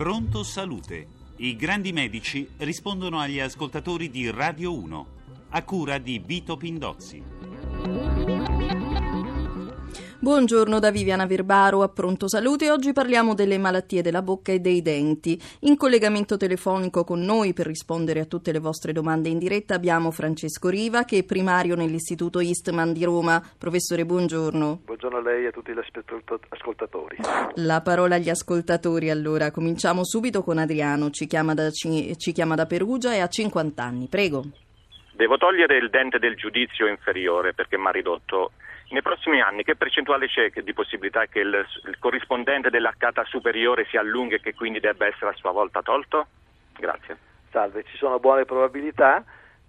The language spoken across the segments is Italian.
Pronto Salute. I grandi medici rispondono agli ascoltatori di Radio 1, a cura di Vito Pindozzi. Buongiorno da Viviana Verbaro a Pronto Salute. Oggi parliamo delle malattie della bocca e dei denti. In collegamento telefonico con noi per rispondere a tutte le vostre domande in diretta abbiamo Francesco Riva che è primario nell'Istituto Eastman di Roma. Professore, buongiorno. Buongiorno a lei e a tutti gli ascoltatori. La parola agli ascoltatori allora. Cominciamo subito con Adriano, ci chiama da, ci chiama da Perugia e ha 50 anni. Prego. Devo togliere il dente del giudizio inferiore perché mi ha ridotto nei prossimi anni che percentuale c'è di possibilità che il, il corrispondente dell'arcata superiore si allunghi e che quindi debba essere a sua volta tolto? Grazie. Salve, ci sono buone probabilità,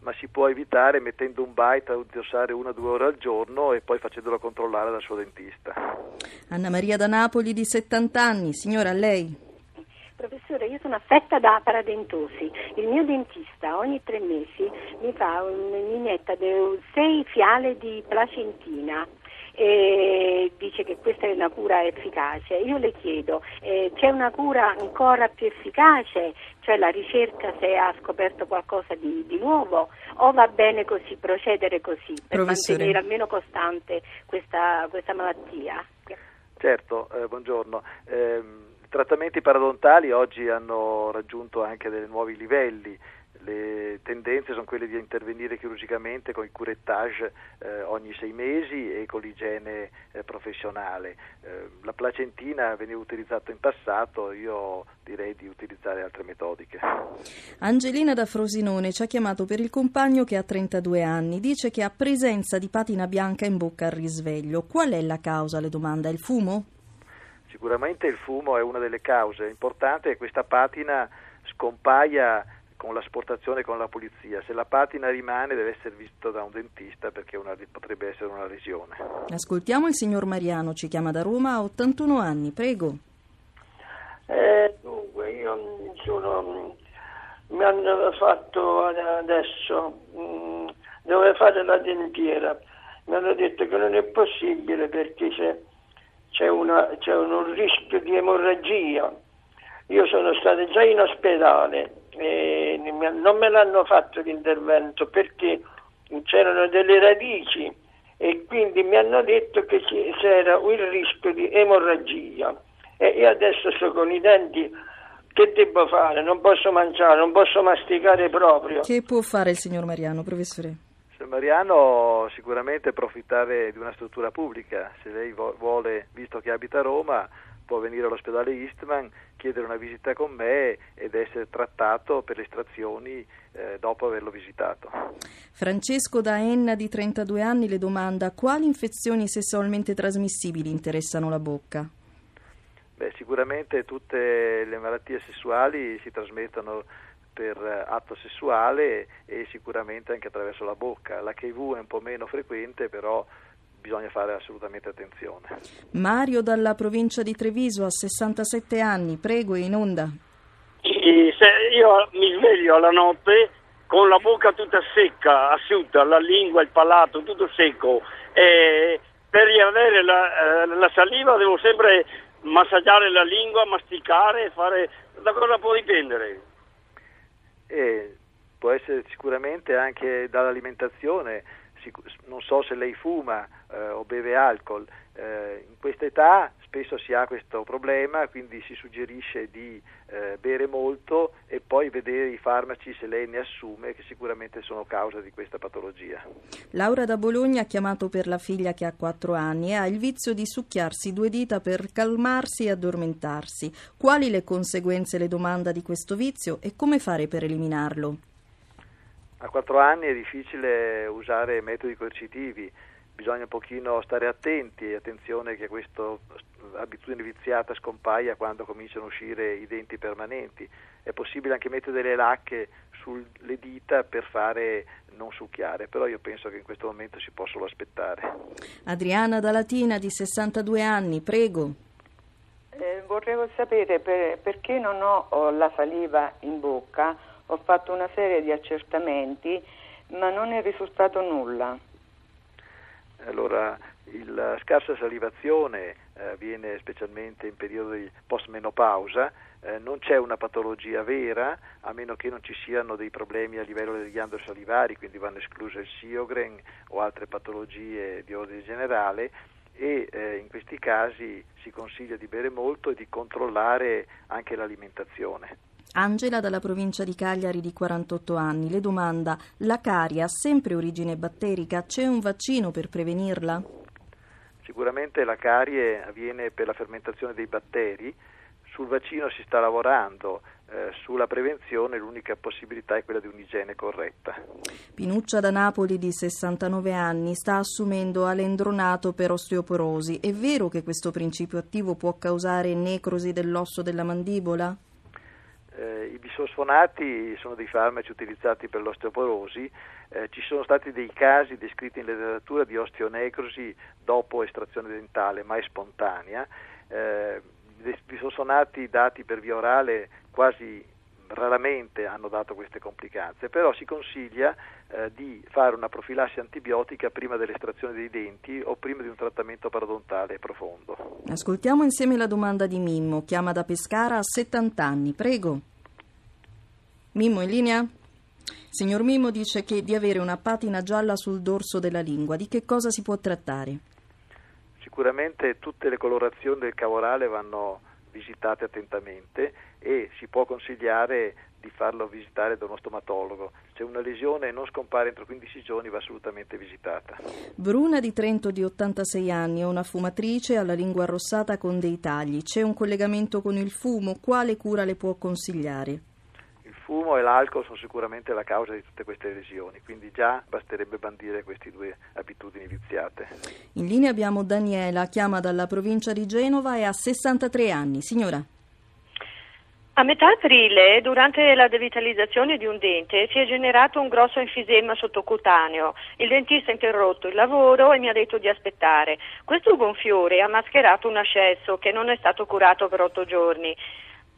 ma si può evitare mettendo un byte a indossare una o due ore al giorno e poi facendolo controllare dal suo dentista. Anna Maria da Napoli di 70 anni, signora lei. Professore, io sono affetta da paradentosi. Il mio dentista ogni tre mesi mi fa un, mi metta sei fiale di placentina e dice che questa è una cura efficace. Io le chiedo, eh, c'è una cura ancora più efficace? Cioè la ricerca se ha scoperto qualcosa di, di nuovo o va bene così, procedere così per Professore. mantenere almeno costante questa, questa malattia? Certo, eh, buongiorno. Eh, trattamenti paradontali oggi hanno raggiunto anche dei nuovi livelli. Le tendenze sono quelle di intervenire chirurgicamente con il curettage eh, ogni sei mesi e con l'igiene eh, professionale. Eh, la placentina veniva utilizzata in passato, io direi di utilizzare altre metodiche. Angelina da Frosinone ci ha chiamato per il compagno che ha 32 anni. Dice che ha presenza di patina bianca in bocca al risveglio. Qual è la causa? Le domanda. Il fumo? Sicuramente il fumo è una delle cause, l'importante è che questa patina scompaia con l'asportazione e con la pulizia. Se la patina rimane deve essere vista da un dentista perché una, potrebbe essere una lesione. Ascoltiamo il signor Mariano, ci chiama da Roma, ha 81 anni, prego. Eh, dunque, io sono, mi hanno fatto adesso, mh, mm, dovevo fare la dentiera, mi hanno detto che non è possibile perché c'è c'è, una, c'è un rischio di emorragia. Io sono stato già in ospedale e non me l'hanno fatto l'intervento perché c'erano delle radici e quindi mi hanno detto che c'era il rischio di emorragia. E io adesso sto con i denti che devo fare? Non posso mangiare, non posso masticare proprio. Che può fare il signor Mariano, professore? Mariano sicuramente approfittare di una struttura pubblica, se lei vuole, visto che abita a Roma, può venire all'ospedale Eastman, chiedere una visita con me ed essere trattato per le estrazioni eh, dopo averlo visitato. Francesco da Enna di 32 anni le domanda quali infezioni sessualmente trasmissibili interessano la bocca? Beh, sicuramente tutte le malattie sessuali si trasmettono per eh, atto sessuale e sicuramente anche attraverso la bocca. L'HIV è un po' meno frequente, però bisogna fare assolutamente attenzione. Mario dalla provincia di Treviso ha 67 anni, prego, in onda. io mi sveglio la notte con la bocca tutta secca, asciutta, la lingua, il palato, tutto secco. E per riavere la, eh, la saliva devo sempre massaggiare la lingua, masticare, fare... Da cosa può dipendere? e può essere sicuramente anche dall'alimentazione, non so se lei fuma eh, o beve alcol, eh, in questa età spesso si ha questo problema, quindi si suggerisce di eh, bere molto e poi vedere i farmaci se lei ne assume, che sicuramente sono causa di questa patologia. Laura da Bologna ha chiamato per la figlia che ha 4 anni e ha il vizio di succhiarsi due dita per calmarsi e addormentarsi. Quali le conseguenze le domanda di questo vizio e come fare per eliminarlo? A 4 anni è difficile usare metodi coercitivi bisogna un pochino stare attenti, attenzione che questa abitudine viziata scompaia quando cominciano a uscire i denti permanenti. È possibile anche mettere delle lacche sulle dita per fare non succhiare, però io penso che in questo momento si può solo aspettare. Adriana da Latina di 62 anni, prego. Eh, vorrei sapere per, perché non ho, ho la saliva in bocca, ho fatto una serie di accertamenti, ma non è risultato nulla. Allora, la scarsa salivazione eh, specialmente in periodi post-menopausa, eh, non c'è una patologia vera, a meno che non ci siano dei problemi a livello delle ghiandole salivari, quindi vanno escluse il Siogren o altre patologie di ordine generale e eh, in questi casi si consiglia di bere molto e di controllare anche l'alimentazione. Angela dalla provincia di Cagliari di 48 anni le domanda: la carie ha sempre origine batterica? C'è un vaccino per prevenirla? Sicuramente la carie avviene per la fermentazione dei batteri, sul vaccino si sta lavorando, eh, sulla prevenzione l'unica possibilità è quella di un'igiene corretta. Pinuccia da Napoli di 69 anni sta assumendo alendronato per osteoporosi. È vero che questo principio attivo può causare necrosi dell'osso della mandibola? Eh, I bisosfonati sono dei farmaci utilizzati per l'osteoporosi, eh, ci sono stati dei casi descritti in letteratura di osteonecrosi dopo estrazione dentale, mai spontanea. Eh, bisosfonati dati per via orale quasi raramente hanno dato queste complicanze, però si consiglia eh, di fare una profilassi antibiotica prima dell'estrazione dei denti o prima di un trattamento parodontale profondo. Ascoltiamo insieme la domanda di Mimmo, chiama da Pescara a 70 anni, prego. Mimmo in linea? Signor Mimmo dice che di avere una patina gialla sul dorso della lingua, di che cosa si può trattare? Sicuramente tutte le colorazioni del cavorale vanno visitate attentamente e si può consigliare di farlo visitare da uno stomatologo. Se una lesione non scompare entro 15 giorni va assolutamente visitata. Bruna di Trento di 86 anni è una fumatrice alla lingua arrossata con dei tagli. C'è un collegamento con il fumo, quale cura le può consigliare? Fumo e l'alcol sono sicuramente la causa di tutte queste lesioni, quindi già basterebbe bandire queste due abitudini viziate. In linea abbiamo Daniela, chiama dalla provincia di Genova e ha 63 anni. Signora. A metà aprile, durante la devitalizzazione di un dente, si è generato un grosso enfisema sottocutaneo. Il dentista ha interrotto il lavoro e mi ha detto di aspettare. Questo gonfiore ha mascherato un ascesso che non è stato curato per otto giorni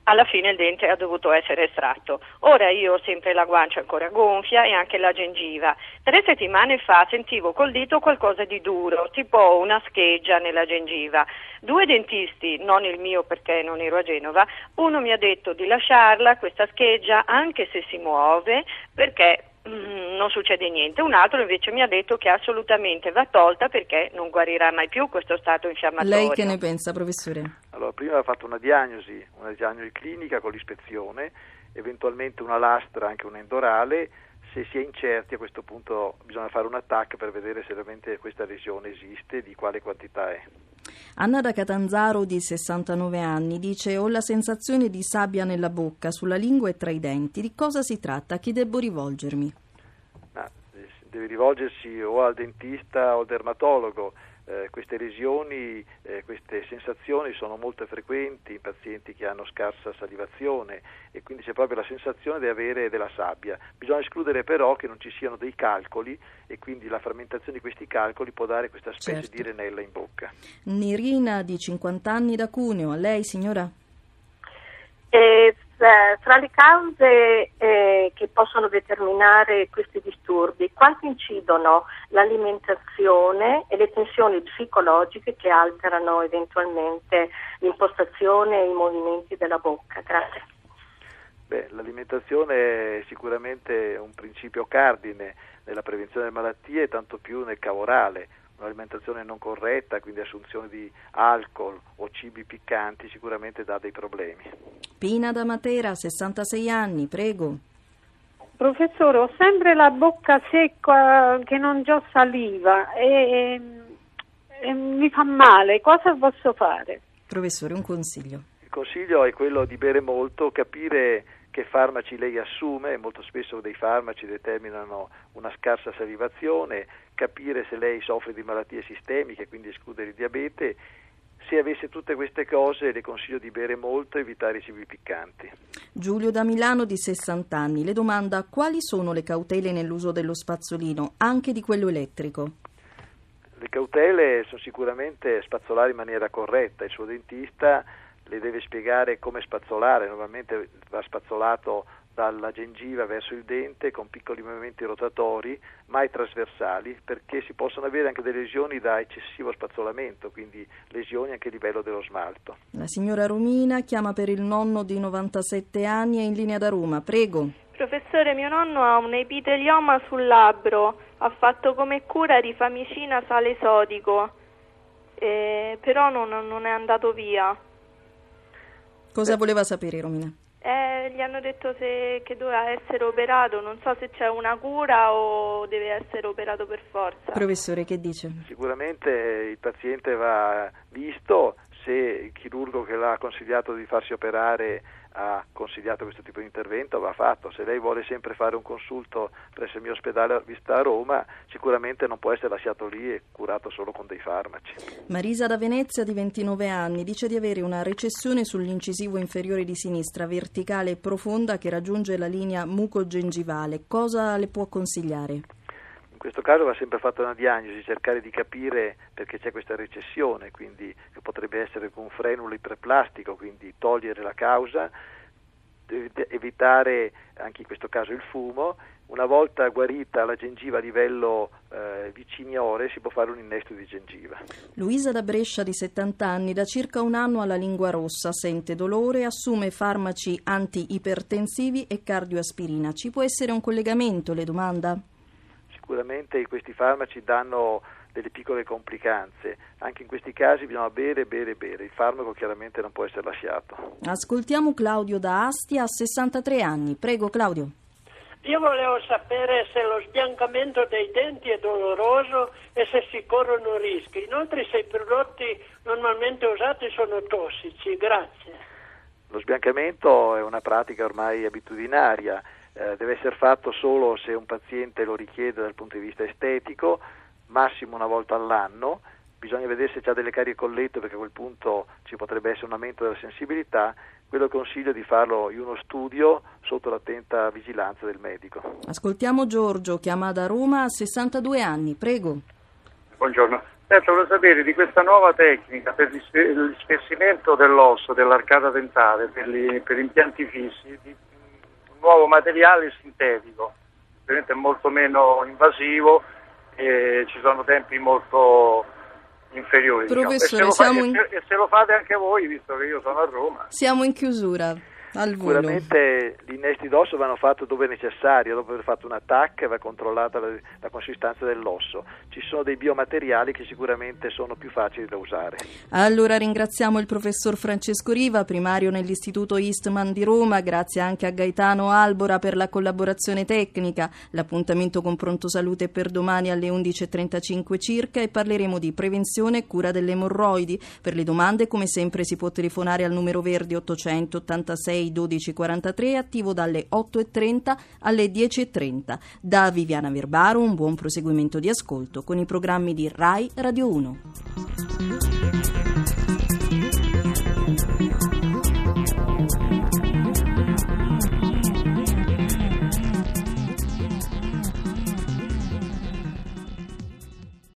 alla fine il dente ha dovuto essere estratto. Ora io ho sempre la guancia ancora gonfia e anche la gengiva. Tre settimane fa sentivo col dito qualcosa di duro, tipo una scheggia nella gengiva. Due dentisti, non il mio perché non ero a Genova, uno mi ha detto di lasciarla questa scheggia anche se si muove perché non succede niente. Un altro invece mi ha detto che assolutamente va tolta perché non guarirà mai più questo stato infiammatorio. Lei che ne pensa, professore? Allora, prima ha fatto una diagnosi, una diagnosi clinica con l'ispezione, eventualmente una lastra, anche un endorale. Se si è incerti a questo punto bisogna fare un attacco per vedere se realmente questa lesione esiste e di quale quantità è. Anna da Catanzaro, di 69 anni, dice: Ho la sensazione di sabbia nella bocca, sulla lingua e tra i denti. Di cosa si tratta? A chi devo rivolgermi? Ah, deve rivolgersi o al dentista o al dermatologo eh, queste lesioni, eh, queste sensazioni sono molto frequenti in pazienti che hanno scarsa salivazione e quindi c'è proprio la sensazione di avere della sabbia. Bisogna escludere però che non ci siano dei calcoli e quindi la frammentazione di questi calcoli può dare questa specie certo. di renella in bocca. Nirina di 50 anni da Cuneo, a lei signora? Eh, fra le cause eh, che possono determinare questi disturbi, quanto incidono l'alimentazione e le tensioni psicologiche che alterano eventualmente l'impostazione e i movimenti della bocca? Grazie. Beh, l'alimentazione è sicuramente un principio cardine nella prevenzione delle malattie, tanto più nel cavorale un'alimentazione non corretta, quindi assunzione di alcol o cibi piccanti sicuramente dà dei problemi. Pina da Matera, 66 anni, prego. Professore, ho sempre la bocca secca che non ho saliva e, e, mi fa male, cosa posso fare? Professore, un consiglio. Il consiglio è quello di bere molto, capire che farmaci lei assume, molto spesso dei farmaci determinano una scarsa salivazione, capire se lei soffre di malattie sistemiche, quindi escludere il diabete. Se avesse tutte queste cose le consiglio di bere molto e evitare i cibi piccanti. Giulio da Milano di 60 anni le domanda quali sono le cautele nell'uso dello spazzolino, anche di quello elettrico? Le cautele sono sicuramente spazzolare in maniera corretta, il suo dentista le deve spiegare come spazzolare, normalmente va spazzolato dalla gengiva verso il dente con piccoli movimenti rotatori, mai trasversali, perché si possono avere anche delle lesioni da eccessivo spazzolamento, quindi lesioni anche a livello dello smalto. La signora Romina chiama per il nonno di 97 anni e in linea da Roma. Prego. Professore, mio nonno ha un epitelioma sul labbro, ha fatto come cura rifamicina sale sodico, eh, però non, non, è andato via. Cosa Beh. voleva sapere Romina? Eh, gli hanno detto se, che doveva essere operato, non so se c'è una cura o deve essere operato per forza. Professore, che dice? Sicuramente il paziente va visto, chirurgo che l'ha consigliato di farsi operare ha consigliato questo tipo di intervento va fatto. Se lei vuole sempre fare un consulto presso il mio ospedale Vista a Roma, sicuramente non può essere lasciato lì e curato solo con dei farmaci. Marisa da Venezia, di 29 anni, dice di avere una recessione sull'incisivo inferiore di sinistra, verticale e profonda, che raggiunge la linea mucogengivale. Cosa le può consigliare? In questo caso va sempre fatta una diagnosi, cercare di capire perché c'è questa recessione, quindi che potrebbe essere con un frenulo iperplastico, quindi togliere la causa, evitare anche in questo caso il fumo. Una volta guarita la gengiva a livello eh, viciniore si può fare un innesto di gengiva. Luisa da Brescia di 70 anni, da circa un anno alla lingua rossa, sente dolore, assume farmaci anti-ipertensivi e cardioaspirina. Ci può essere un collegamento, le domanda? Sicuramente questi farmaci danno delle piccole complicanze. Anche in questi casi bisogna bere, bere, bere. Il farmaco chiaramente non può essere lasciato. Ascoltiamo Claudio da Astia, a 63 anni. Prego Claudio. Io volevo sapere se lo sbiancamento dei denti è doloroso e se si corrono rischi. Inoltre se i prodotti normalmente usati sono tossici. Grazie. Lo sbiancamento è una pratica ormai abitudinaria eh, deve essere fatto solo se un paziente lo richiede dal punto di vista estetico, massimo una volta all'anno, bisogna vedere se c'è delle carie colletto perché a quel punto ci potrebbe essere un aumento della sensibilità, quello consiglio di farlo in uno studio sotto l'attenta vigilanza del medico. Ascoltiamo Giorgio, chiama da Roma a 62 anni, prego. Buongiorno. Certo, volevo sapere di questa nuova tecnica per l'ispessimento dell'osso, dell'arcata dentale, per, gli, per impianti fissi, di nuovo materiale sintetico, ovviamente è molto meno invasivo e ci sono tempi molto inferiori. Professore, diciamo. e, se siamo in... e se lo fate anche voi, visto che io sono a Roma. Siamo in chiusura. Sicuramente gli innesti d'osso vanno fatti dove è necessario, dopo aver fatto un attacco va controllata la, la, consistenza dell'osso. Ci sono dei biomateriali che sicuramente sono più facili da usare. Allora ringraziamo il professor Francesco Riva, primario nell'Istituto Eastman di Roma, grazie anche a Gaetano Albora per la collaborazione tecnica. L'appuntamento con Pronto Salute per domani alle 11.35 circa e parleremo di prevenzione e cura delle emorroidi. Per le domande come sempre si può telefonare al numero verde 886 1243 attivo dalle 8.30 alle 10.30. Da Viviana Verbaro un buon proseguimento di ascolto con i programmi di RAI Radio 1.